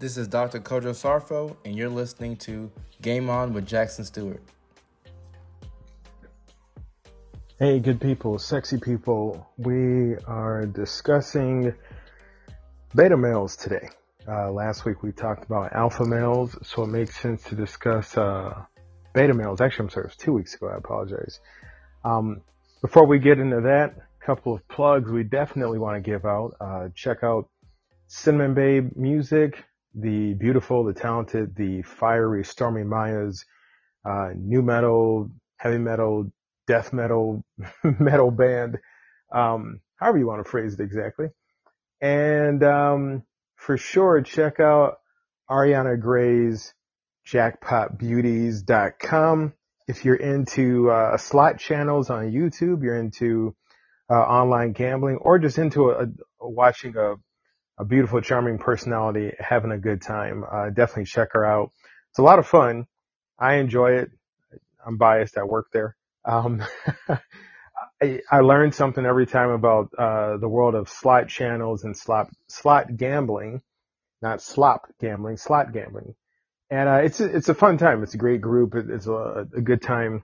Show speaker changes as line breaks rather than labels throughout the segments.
This is Dr. Kojo Sarfo, and you're listening to Game On with Jackson Stewart.
Hey, good people, sexy people. We are discussing beta males today. Uh, last week we talked about alpha males, so it makes sense to discuss uh, beta males. Actually, I'm sorry, it was two weeks ago. I apologize. Um, before we get into that, a couple of plugs we definitely want to give out. Uh, check out Cinnamon Babe Music, the beautiful, the talented, the fiery Stormy Maya's uh, new metal, heavy metal, death metal, metal band, um, however you want to phrase it exactly. And um, for sure, check out Ariana Gray's jackpotbeauties.com. If you're into uh, slot channels on YouTube, you're into uh, online gambling, or just into a, a, watching a, a, beautiful, charming personality having a good time, uh, definitely check her out. It's a lot of fun. I enjoy it. I'm biased. I work there. Um, I, I learn something every time about uh, the world of slot channels and slot slot gambling, not slop gambling, slot gambling and uh, it's a, it's a fun time. It's a great group. it's a, a, good time.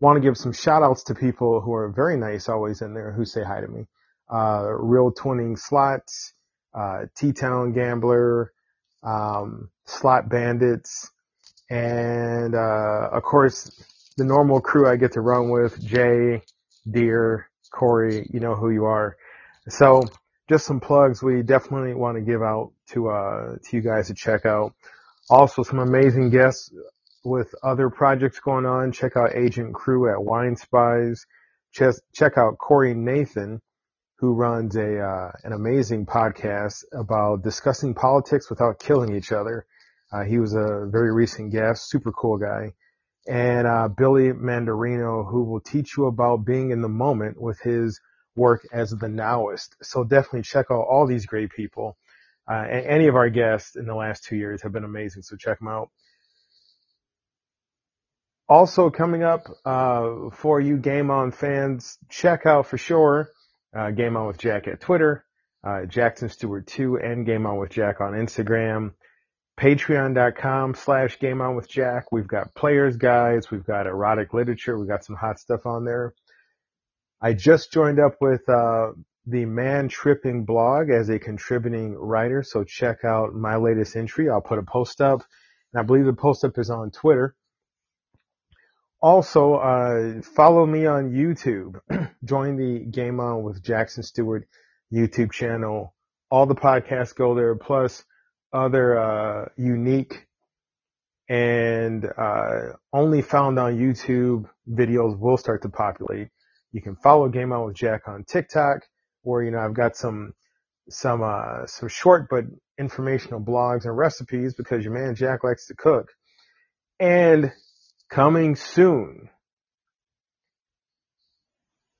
Want to give some shout outs to people who are very nice always in there who say hi to me. Uh, Real Twinning Slots, uh, T-Town Gambler, um, Slot Bandits, and uh, of course the normal crew I get to run with, Jay, Deer, Corey. You know who you are. So just some plugs we definitely want to give out to uh, to you guys to check out. Also, some amazing guests with other projects going on. Check out Agent Crew at Wine Spies. Check, check out Corey Nathan, who runs a uh, an amazing podcast about discussing politics without killing each other. Uh, he was a very recent guest, super cool guy. And uh, Billy Mandarino, who will teach you about being in the moment with his work as the nowist. So definitely check out all these great people. Uh, any of our guests in the last two years have been amazing, so check them out. Also coming up uh, for you Game On fans, check out for sure uh, Game On with Jack at Twitter, uh, Jackson Stewart 2, and Game On with Jack on Instagram. Patreon.com slash Game On with Jack. We've got players guides, we've got erotic literature, we've got some hot stuff on there. I just joined up with uh, the Man Tripping blog as a contributing writer. So check out my latest entry. I'll put a post up, and I believe the post up is on Twitter. Also, uh, follow me on YouTube. Join the Game On with Jackson Stewart YouTube channel. All the podcasts go there, plus other uh, unique and uh, only found on YouTube videos will start to populate. You can follow Game On with Jack on TikTok where, you know, I've got some, some, uh, some short but informational blogs and recipes because your man Jack likes to cook. And coming soon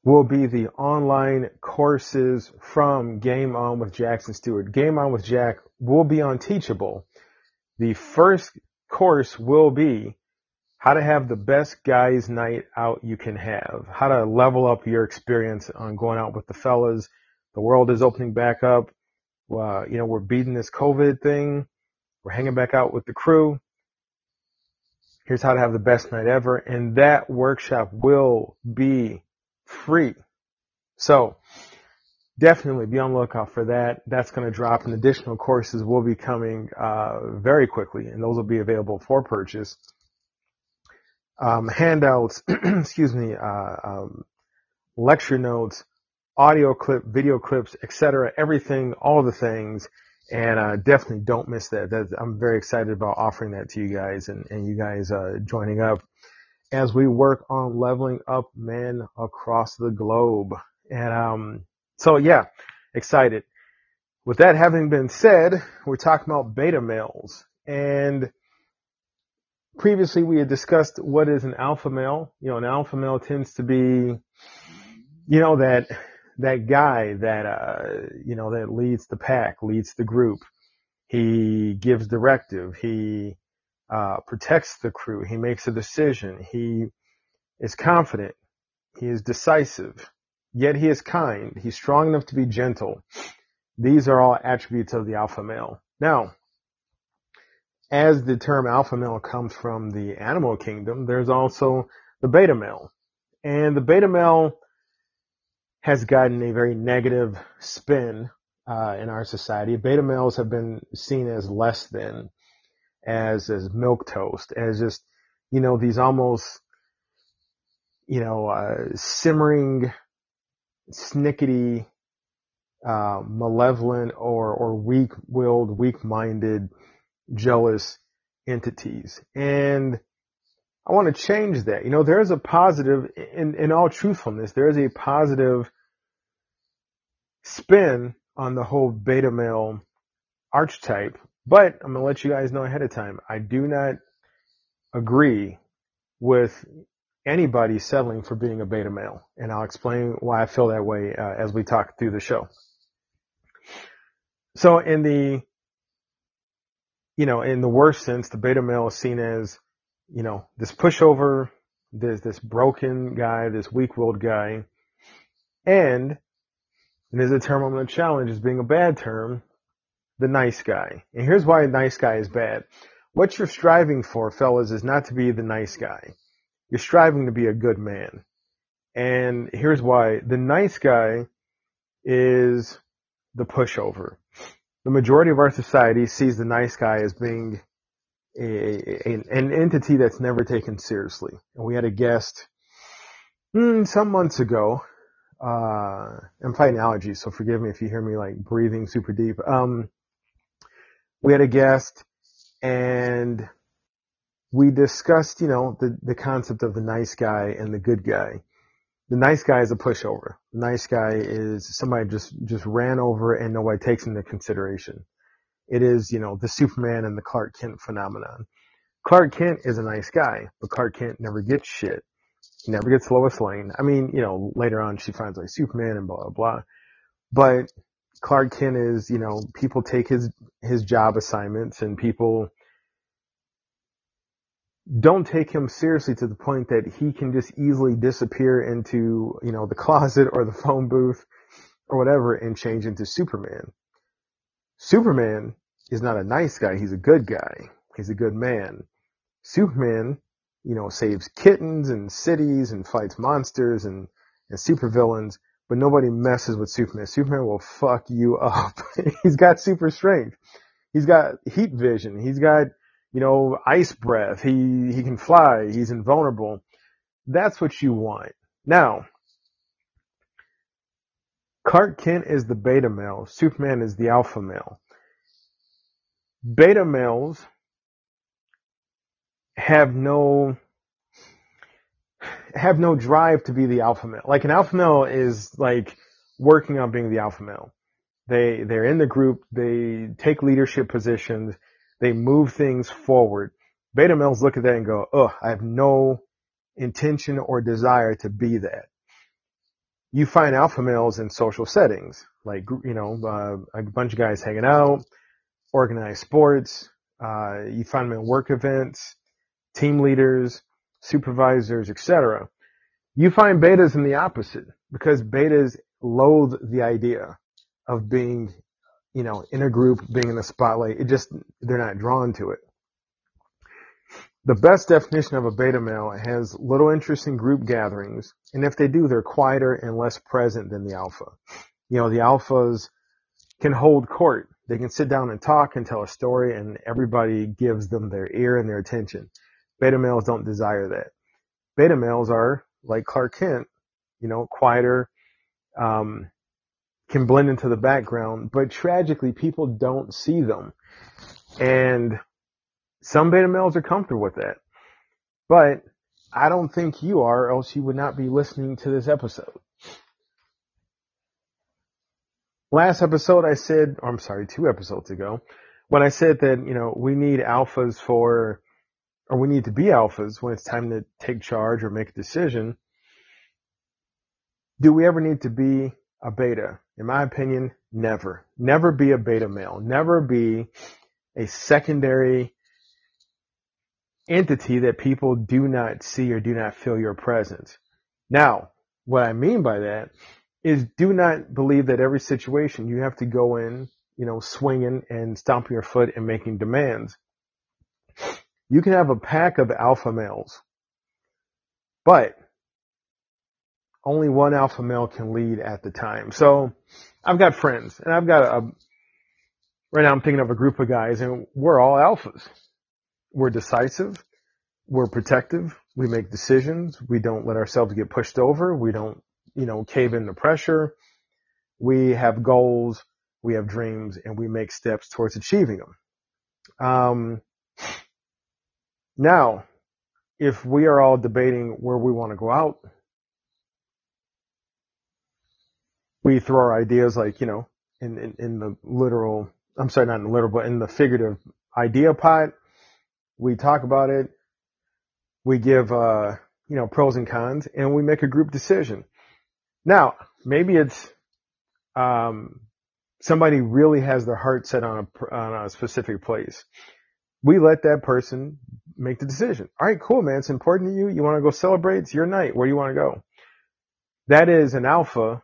will be the online courses from Game On with Jackson Stewart. Game On with Jack will be on Teachable. The first course will be how to have the best guys night out you can have, how to level up your experience on going out with the fellas. The world is opening back up. Uh, you know, we're beating this COVID thing. We're hanging back out with the crew. Here's how to have the best night ever. And that workshop will be free. So definitely be on the lookout for that. That's going to drop and additional courses will be coming, uh, very quickly and those will be available for purchase. Um, handouts, excuse me, uh, um, lecture notes, audio clip, video clips, etc. Everything, all the things. And, uh, definitely don't miss that. That's, I'm very excited about offering that to you guys and, and you guys, uh, joining up as we work on leveling up men across the globe. And, um, so yeah, excited. With that having been said, we're talking about beta males and previously we had discussed what is an alpha male. You know, an alpha male tends to be, you know, that, that guy that, uh, you know, that leads the pack, leads the group. He gives directive. He, uh, protects the crew. He makes a decision. He is confident. He is decisive. Yet he is kind. He's strong enough to be gentle. These are all attributes of the alpha male. Now, as the term alpha male comes from the animal kingdom, there's also the beta male. And the beta male has gotten a very negative spin uh, in our society. Beta males have been seen as less than, as as milquetoast, as just you know these almost you know uh, simmering, snickety, uh, malevolent or or weak-willed, weak-minded, jealous entities. And I want to change that. You know, there is a positive in in all truthfulness. There is a positive spin on the whole beta male archetype but I'm going to let you guys know ahead of time. I do not agree with anybody settling for being a beta male. And I'll explain why I feel that way uh, as we talk through the show. So in the, you know, in the worst sense, the beta male is seen as, you know, this pushover, this, this broken guy, this weak-willed guy. And, and there's a term I'm going to challenge as being a bad term, the nice guy. And here's why a nice guy is bad. What you're striving for, fellas, is not to be the nice guy. You're striving to be a good man. And here's why. The nice guy is the pushover. The majority of our society sees the nice guy as being a, a, an entity that's never taken seriously. And we had a guest hmm, some months ago. Uh, I'm fighting allergies, so forgive me if you hear me like breathing super deep. Um, we had a guest and we discussed, you know, the, the concept of the nice guy and the good guy. The nice guy is a pushover. The nice guy is somebody just, just ran over and nobody takes into consideration. It is, you know, the Superman and the Clark Kent phenomenon. Clark Kent is a nice guy, but Clark Kent never gets shit. He never gets Lois Lane. I mean, you know, later on she finds like Superman and blah, blah, blah. But Clark Kent is, you know, people take his, his job assignments and people don't take him seriously to the point that he can just easily disappear into, you know, the closet or the phone booth or whatever and change into Superman. Superman is not a nice guy. He's a good guy. He's a good man. Superman, you know, saves kittens and cities and fights monsters and, and supervillains but nobody messes with Superman. Superman will fuck you up. He's got super strength. He's got heat vision. He's got, you know, ice breath. He, he can fly. He's invulnerable. That's what you want. Now, Clark Kent is the beta male. Superman is the alpha male. Beta males have no have no drive to be the alpha male. Like an alpha male is like working on being the alpha male. They, they're in the group, they take leadership positions, they move things forward. Beta males look at that and go, oh, I have no intention or desire to be that. You find alpha males in social settings, like, you know, uh, a bunch of guys hanging out, organized sports, uh, you find them in work events, team leaders, supervisors, etc. You find betas in the opposite because betas loathe the idea of being, you know, in a group, being in the spotlight. It just, they're not drawn to it. The best definition of a beta male has little interest in group gatherings, and if they do, they're quieter and less present than the alpha. You know, the alphas can hold court. They can sit down and talk and tell a story and everybody gives them their ear and their attention. Beta males don't desire that. Beta males are like Clark Kent, you know, quieter, um, can blend into the background, but tragically people don't see them. And some beta males are comfortable with that. But I don't think you are, else you would not be listening to this episode. Last episode I said, or I'm sorry, two episodes ago, when I said that, you know, we need alphas for, or we need to be alphas when it's time to take charge or make a decision. Do we ever need to be a beta? In my opinion, never. Never be a beta male. Never be a secondary entity that people do not see or do not feel your presence. Now, what I mean by that is do not believe that every situation you have to go in, you know, swinging and stomping your foot and making demands. You can have a pack of alpha males, but only one alpha male can lead at the time. So I've got friends and I've got a, right now I'm thinking of a group of guys and we're all alphas. We're decisive. We're protective. We make decisions. We don't let ourselves get pushed over. We don't, you know, cave into pressure. We have goals. We have dreams and we make steps towards achieving them. Um, now, if we are all debating where we want to go out, we throw our ideas like, you know, in, in, in the literal, I'm sorry, not in the literal, but in the figurative idea pot we talk about it, we give, uh, you know, pros and cons, and we make a group decision. Now, maybe it's, um, somebody really has their heart set on a, on a specific place. We let that person make the decision. All right, cool, man. It's important to you. You want to go celebrate? It's your night. Where do you want to go? That is an alpha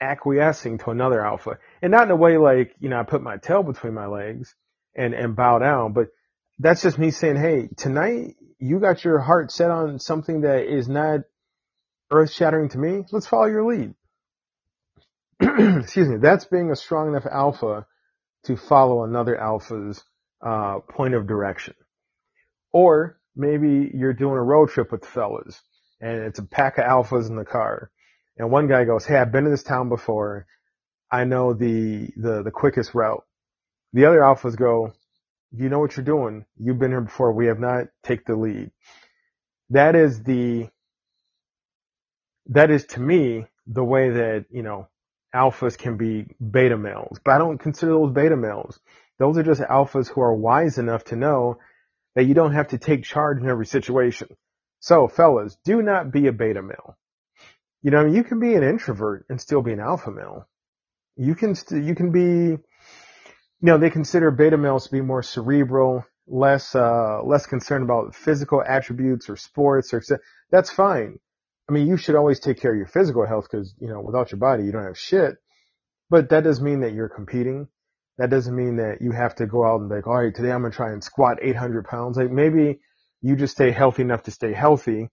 acquiescing to another alpha. And not in a way like, you know, I put my tail between my legs and, and bow down, but that's just me saying, hey, tonight you got your heart set on something that is not earth shattering to me. Let's follow your lead. Excuse me. That's being a strong enough alpha to follow another alpha's uh, point of direction. Or maybe you're doing a road trip with the fellas and it's a pack of alphas in the car. And one guy goes, Hey, I've been to this town before. I know the, the, the quickest route. The other alphas go, you know what you're doing. You've been here before. We have not take the lead. That is the, that is to me the way that, you know, alphas can be beta males, but I don't consider those beta males. Those are just alphas who are wise enough to know that you don't have to take charge in every situation. So fellas, do not be a beta male. You know, you can be an introvert and still be an alpha male. You can, st- you can be, you know, they consider beta males to be more cerebral, less, uh, less concerned about physical attributes or sports or, that's fine. I mean, you should always take care of your physical health because, you know, without your body, you don't have shit. But that doesn't mean that you're competing. That doesn't mean that you have to go out and be like, all right, today I'm to try and squat 800 pounds. Like maybe you just stay healthy enough to stay healthy,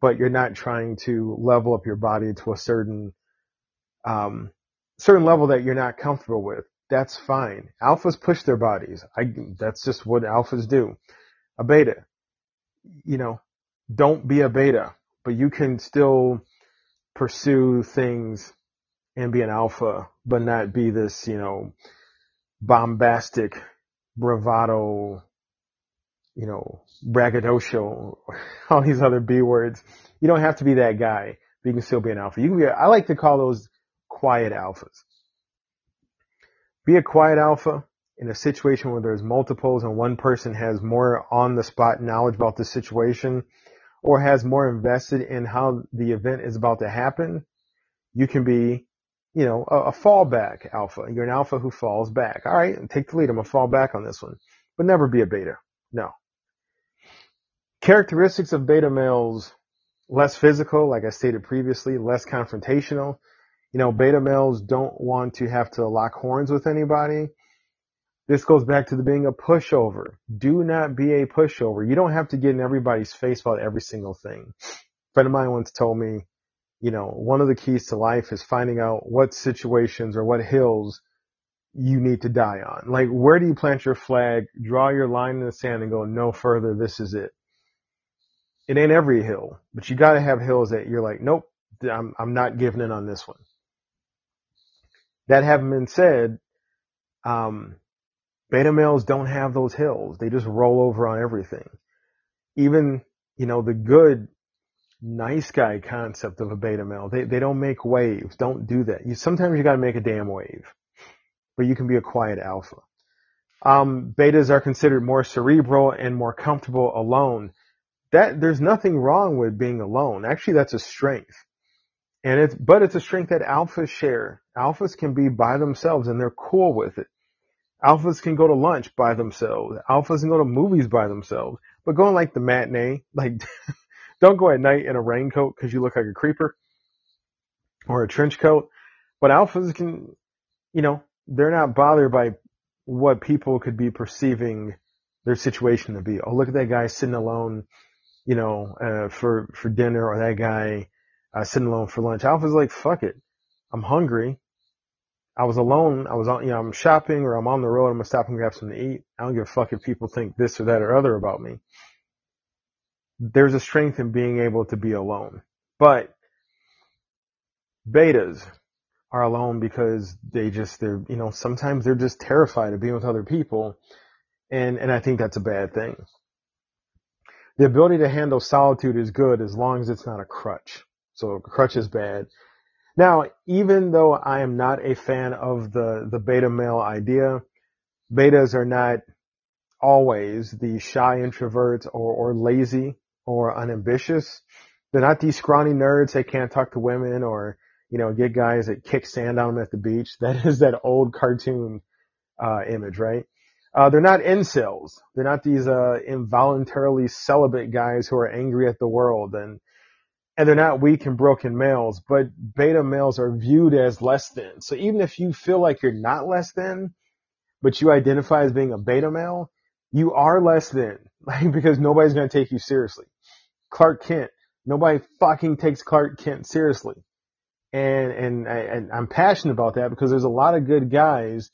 but you're not trying to level up your body to a certain, um, certain level that you're not comfortable with that's fine. Alphas push their bodies. I, that's just what alphas do. A beta, you know, don't be a beta, but you can still pursue things and be an alpha, but not be this, you know, bombastic bravado, you know, braggadocio, all these other B words. You don't have to be that guy, but you can still be an alpha. You can be, I like to call those quiet alphas. Be a quiet alpha in a situation where there's multiples and one person has more on the spot knowledge about the situation or has more invested in how the event is about to happen. You can be, you know, a, a fallback alpha. You're an alpha who falls back. All right, take the lead. I'm gonna fall back on this one, but never be a beta. No. Characteristics of beta males, less physical, like I stated previously, less confrontational, you know, beta males don't want to have to lock horns with anybody. This goes back to the being a pushover. Do not be a pushover. You don't have to get in everybody's face about every single thing. A friend of mine once told me, you know, one of the keys to life is finding out what situations or what hills you need to die on. Like, where do you plant your flag, draw your line in the sand and go no further, this is it. It ain't every hill, but you gotta have hills that you're like, nope, I'm, I'm not giving in on this one. That having been said, um, beta males don't have those hills. They just roll over on everything. Even, you know, the good nice guy concept of a beta male. They they don't make waves. Don't do that. You sometimes you got to make a damn wave, but you can be a quiet alpha. Um, betas are considered more cerebral and more comfortable alone. That there's nothing wrong with being alone. Actually, that's a strength. And it's but it's a strength that alphas share. Alphas can be by themselves and they're cool with it. Alphas can go to lunch by themselves. Alphas can go to movies by themselves. But going like the matinee, like Don't go at night in a raincoat because you look like a creeper or a trench coat. But alphas can, you know, they're not bothered by what people could be perceiving their situation to be. Oh, look at that guy sitting alone, you know, uh, for, for dinner or that guy, uh, sitting alone for lunch. Alpha's like, fuck it. I'm hungry. I was alone. I was on, you know, I'm shopping or I'm on the road. I'm gonna stop and grab something to eat. I don't give a fuck if people think this or that or other about me there's a strength in being able to be alone. But betas are alone because they just, they're, you know, sometimes they're just terrified of being with other people. And, and I think that's a bad thing. The ability to handle solitude is good as long as it's not a crutch. So crutch is bad. Now, even though I am not a fan of the, the beta male idea, betas are not always the shy introverts or, or lazy or unambitious. They're not these scrawny nerds that can't talk to women or, you know, get guys that kick sand on them at the beach. That is that old cartoon, uh, image, right? Uh, they're not incels. They're not these, uh, involuntarily celibate guys who are angry at the world and, and they're not weak and broken males, but beta males are viewed as less than. So even if you feel like you're not less than, but you identify as being a beta male, you are less than, like, because nobody's going to take you seriously. Clark Kent. Nobody fucking takes Clark Kent seriously. And, and, I, and I'm passionate about that because there's a lot of good guys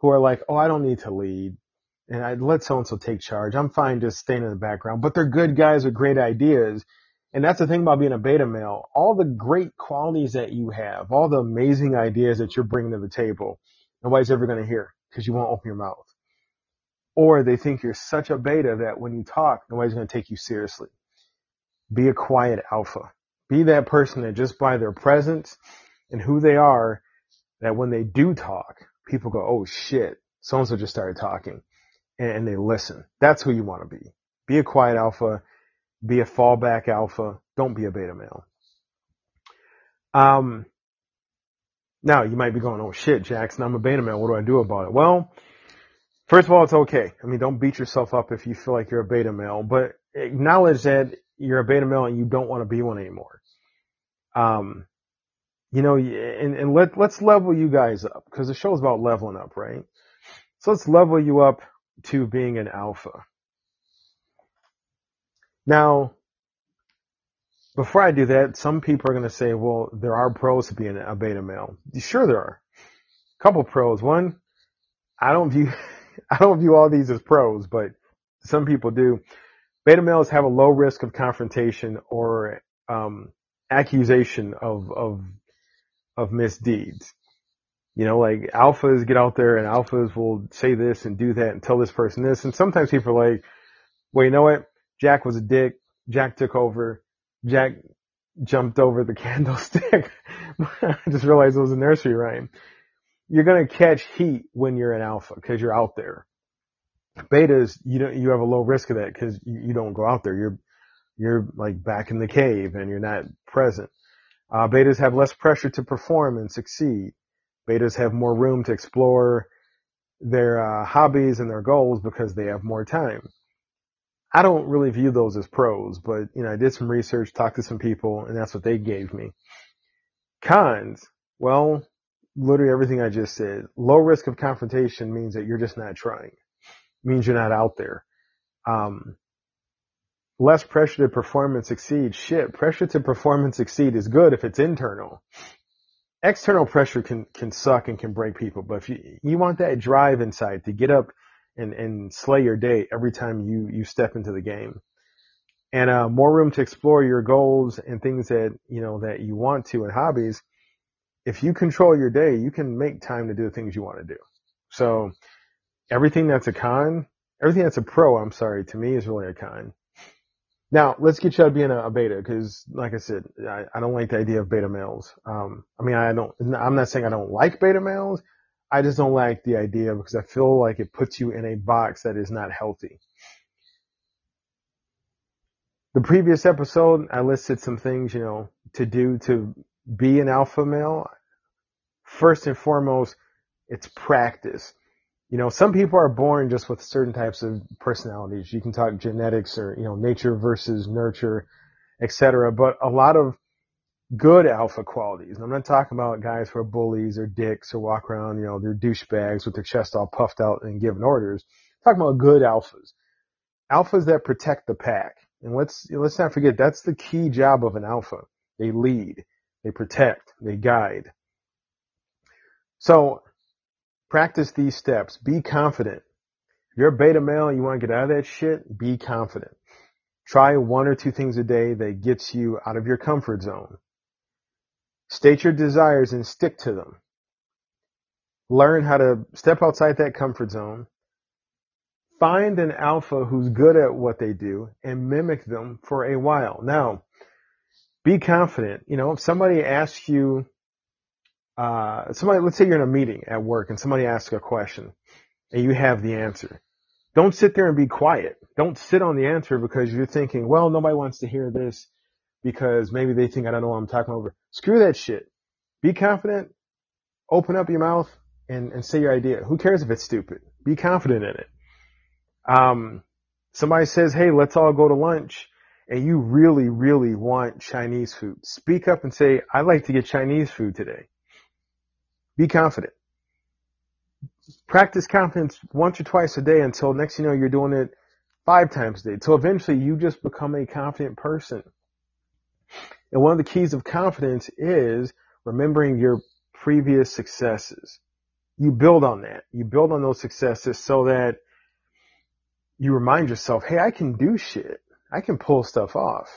who are like, oh, I don't need to lead. And I let so and so take charge. I'm fine just staying in the background, but they're good guys with great ideas. And that's the thing about being a beta male. All the great qualities that you have, all the amazing ideas that you're bringing to the table, nobody's ever going to hear because you won't open your mouth. Or they think you're such a beta that when you talk, nobody's going to take you seriously. Be a quiet alpha. Be that person that just by their presence and who they are, that when they do talk, people go, oh shit, so and so just started talking and, they listen. That's who you want to be. Be a quiet alpha. Be a fallback alpha. Don't be a beta male. Um, now you might be going, oh shit, Jackson, I'm a beta male. What do I do about it? Well, first of all, it's okay. I mean, don't beat yourself up if you feel like you're a beta male, but acknowledge that you're a beta male and you don't want to be one anymore. Um, you know, and, and let, let's level you guys up because the show's about leveling up, right? So let's level you up to being an alpha. Now, before I do that, some people are going to say, well, there are pros to being a beta male. Sure there are. A couple pros. One, I don't view, I don't view all these as pros, but some people do. Beta males have a low risk of confrontation or um, accusation of of of misdeeds. You know, like alphas get out there and alphas will say this and do that and tell this person this. And sometimes people are like, well, you know what? Jack was a dick. Jack took over. Jack jumped over the candlestick. I just realized it was a nursery rhyme. You're to catch heat when you're an alpha because you're out there betas, you don't, you have a low risk of that because you, you, don't go out there. You're, you're like back in the cave and you're not present. Uh, betas have less pressure to perform and succeed. Betas have more room to explore their uh, hobbies and their goals because they have more time. I don't really view those as pros, but you know, I did some research, talked to some people, and that's what they gave me. Cons, well, literally everything I just said. Low risk of confrontation means that you're just not trying means you're not out there. Um, less pressure to perform and succeed. Shit, pressure to perform and succeed is good if it's internal. External pressure can, can suck and can break people, but if you, you want that drive inside to get up and, and slay your day every time you, you step into the game. And, uh, more room to explore your goals and things that, you know, that you want to and hobbies. If you control your day, you can make time to do the things you want to do. So everything that's a con, everything that's a pro, I'm sorry, to me is really a con. Now, let's get you out of being a, a beta, because like I said, I, I, don't like the idea of beta males. Um, I mean, I don't, I'm not saying I don't like beta males. I just don't like the idea because I feel like it puts you in a box that is not healthy. The previous episode, I listed some things, you know, to do to be an alpha male. First and foremost, it's practice you know, some people are born just with certain types of personalities. You can talk genetics or, you know, nature versus nurture, etc. But a lot of good alpha qualities. And I'm not talking about guys who are bullies or dicks or walk around, you know, they're douchebags with their chest all puffed out and giving orders. I'm talking about good alphas. Alphas that protect the pack. And let's, let's not forget that's the key job of an alpha. They lead, they protect, they guide. So Practice these steps. Be confident. If you're a beta male and you want to get out of that shit, be confident. Try one or two things a day that gets you out of your comfort zone. State your desires and stick to them. Learn how to step outside that comfort zone. Find an alpha who's good at what they do and mimic them for a while. Now, be confident. You know, if somebody asks you uh, somebody, let's say you're in a meeting at work and somebody asks a question and you have the answer. Don't sit there and be quiet. Don't sit on the answer because you're thinking, well, nobody wants to hear this because maybe they think I don't know what I'm talking over. Screw that shit. Be confident. Open up your mouth and, and say your idea. Who cares if it's stupid? Be confident in it. Um, somebody says, hey, let's all go to lunch and you really, really want Chinese food. Speak up and say, I'd like to get Chinese food today. Be confident. Practice confidence once or twice a day until next you know you're doing it five times a day. So eventually you just become a confident person. And one of the keys of confidence is remembering your previous successes. You build on that. You build on those successes so that you remind yourself, hey, I can do shit. I can pull stuff off.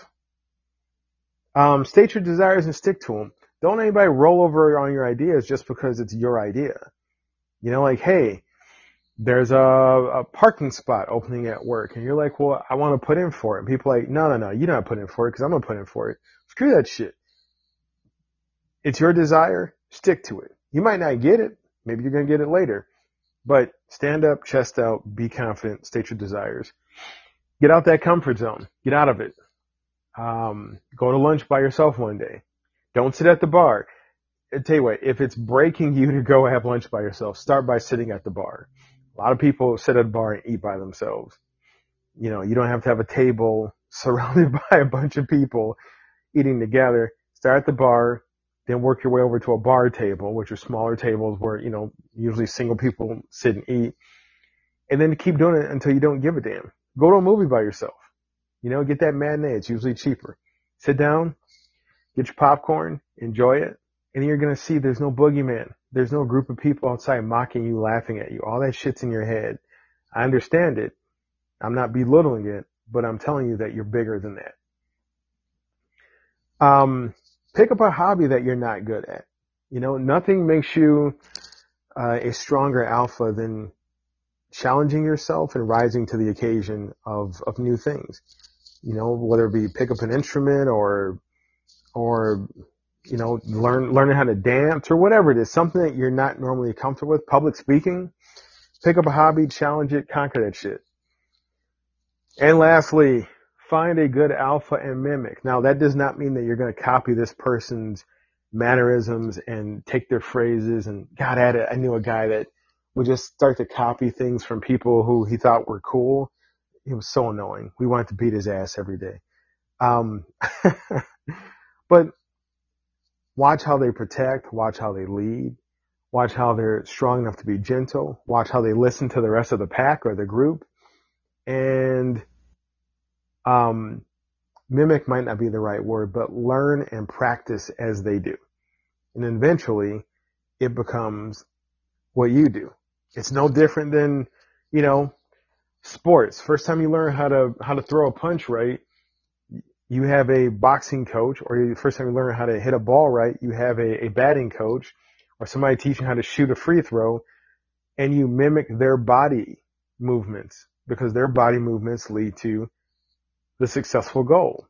Um, state your desires and stick to them. Don't anybody roll over on your ideas just because it's your idea. You know, like, hey, there's a, a parking spot opening at work and you're like, well, I want to put in for it. And people are like, no, no, no, you don't put in for it because I'm going to put in for it. Screw that shit. It's your desire. Stick to it. You might not get it. Maybe you're going to get it later, but stand up, chest out, be confident, state your desires. Get out that comfort zone. Get out of it. Um, go to lunch by yourself one day. Don't sit at the bar. I tell you what, if it's breaking you to go have lunch by yourself, start by sitting at the bar. A lot of people sit at a bar and eat by themselves. You know, you don't have to have a table surrounded by a bunch of people eating together. Start at the bar, then work your way over to a bar table, which are smaller tables where, you know, usually single people sit and eat. And then keep doing it until you don't give a damn. Go to a movie by yourself. You know, get that matinee. It's usually cheaper. Sit down, Get your popcorn, enjoy it, and you're gonna see there's no boogeyman. There's no group of people outside mocking you, laughing at you. All that shit's in your head. I understand it. I'm not belittling it, but I'm telling you that you're bigger than that. Um, pick up a hobby that you're not good at. You know, nothing makes you uh, a stronger alpha than challenging yourself and rising to the occasion of, of new things. You know, whether it be pick up an instrument or or you know, learn learning how to dance or whatever it is, something that you're not normally comfortable with, public speaking, pick up a hobby, challenge it, conquer that shit. And lastly, find a good alpha and mimic. Now that does not mean that you're going to copy this person's mannerisms and take their phrases and God at it. I knew a guy that would just start to copy things from people who he thought were cool. He was so annoying. We wanted to beat his ass every day. Um, But watch how they protect, watch how they lead, watch how they're strong enough to be gentle, watch how they listen to the rest of the pack or the group, and Um, mimic might not be the right word, but learn and practice as they do. And eventually it becomes what you do. It's no different than, you know, sports. First time you learn how to, how to throw a punch right, you have a boxing coach or the first time you learn how to hit a ball right, you have a, a batting coach or somebody teaching how to shoot a free throw and you mimic their body movements because their body movements lead to the successful goal.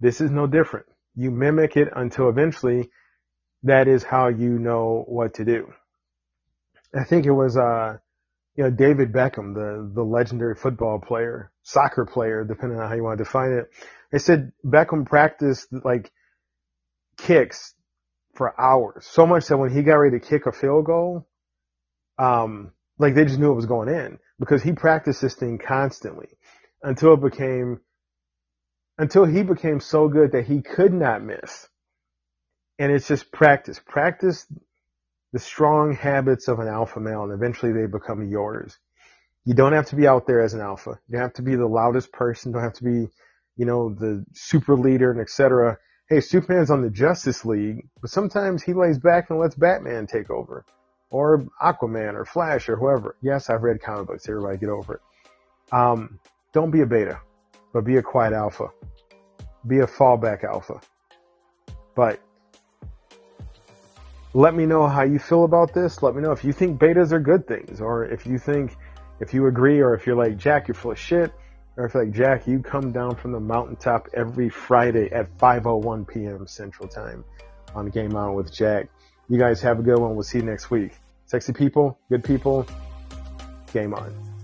This is no different. You mimic it until eventually that is how you know what to do. I think it was, uh, you know, David Beckham, the, the legendary football player, soccer player, depending on how you want to define it. They said Beckham practiced like kicks for hours, so much that when he got ready to kick a field goal, um, like they just knew it was going in because he practiced this thing constantly until it became until he became so good that he could not miss. And it's just practice. Practice the strong habits of an alpha male and eventually they become yours. You don't have to be out there as an alpha. You don't have to be the loudest person. You don't have to be, you know, the super leader and etc. Hey, Superman's on the Justice League, but sometimes he lays back and lets Batman take over. Or Aquaman or Flash or whoever. Yes, I've read comic books. Everybody get over it. Um, don't be a beta but be a quiet alpha. Be a fallback alpha. But let me know how you feel about this. Let me know if you think betas are good things or if you think, if you agree or if you're like, Jack, you're full of shit. Or if like, Jack, you come down from the mountaintop every Friday at 5.01 p.m. Central Time on Game On with Jack. You guys have a good one. We'll see you next week. Sexy people, good people, game on.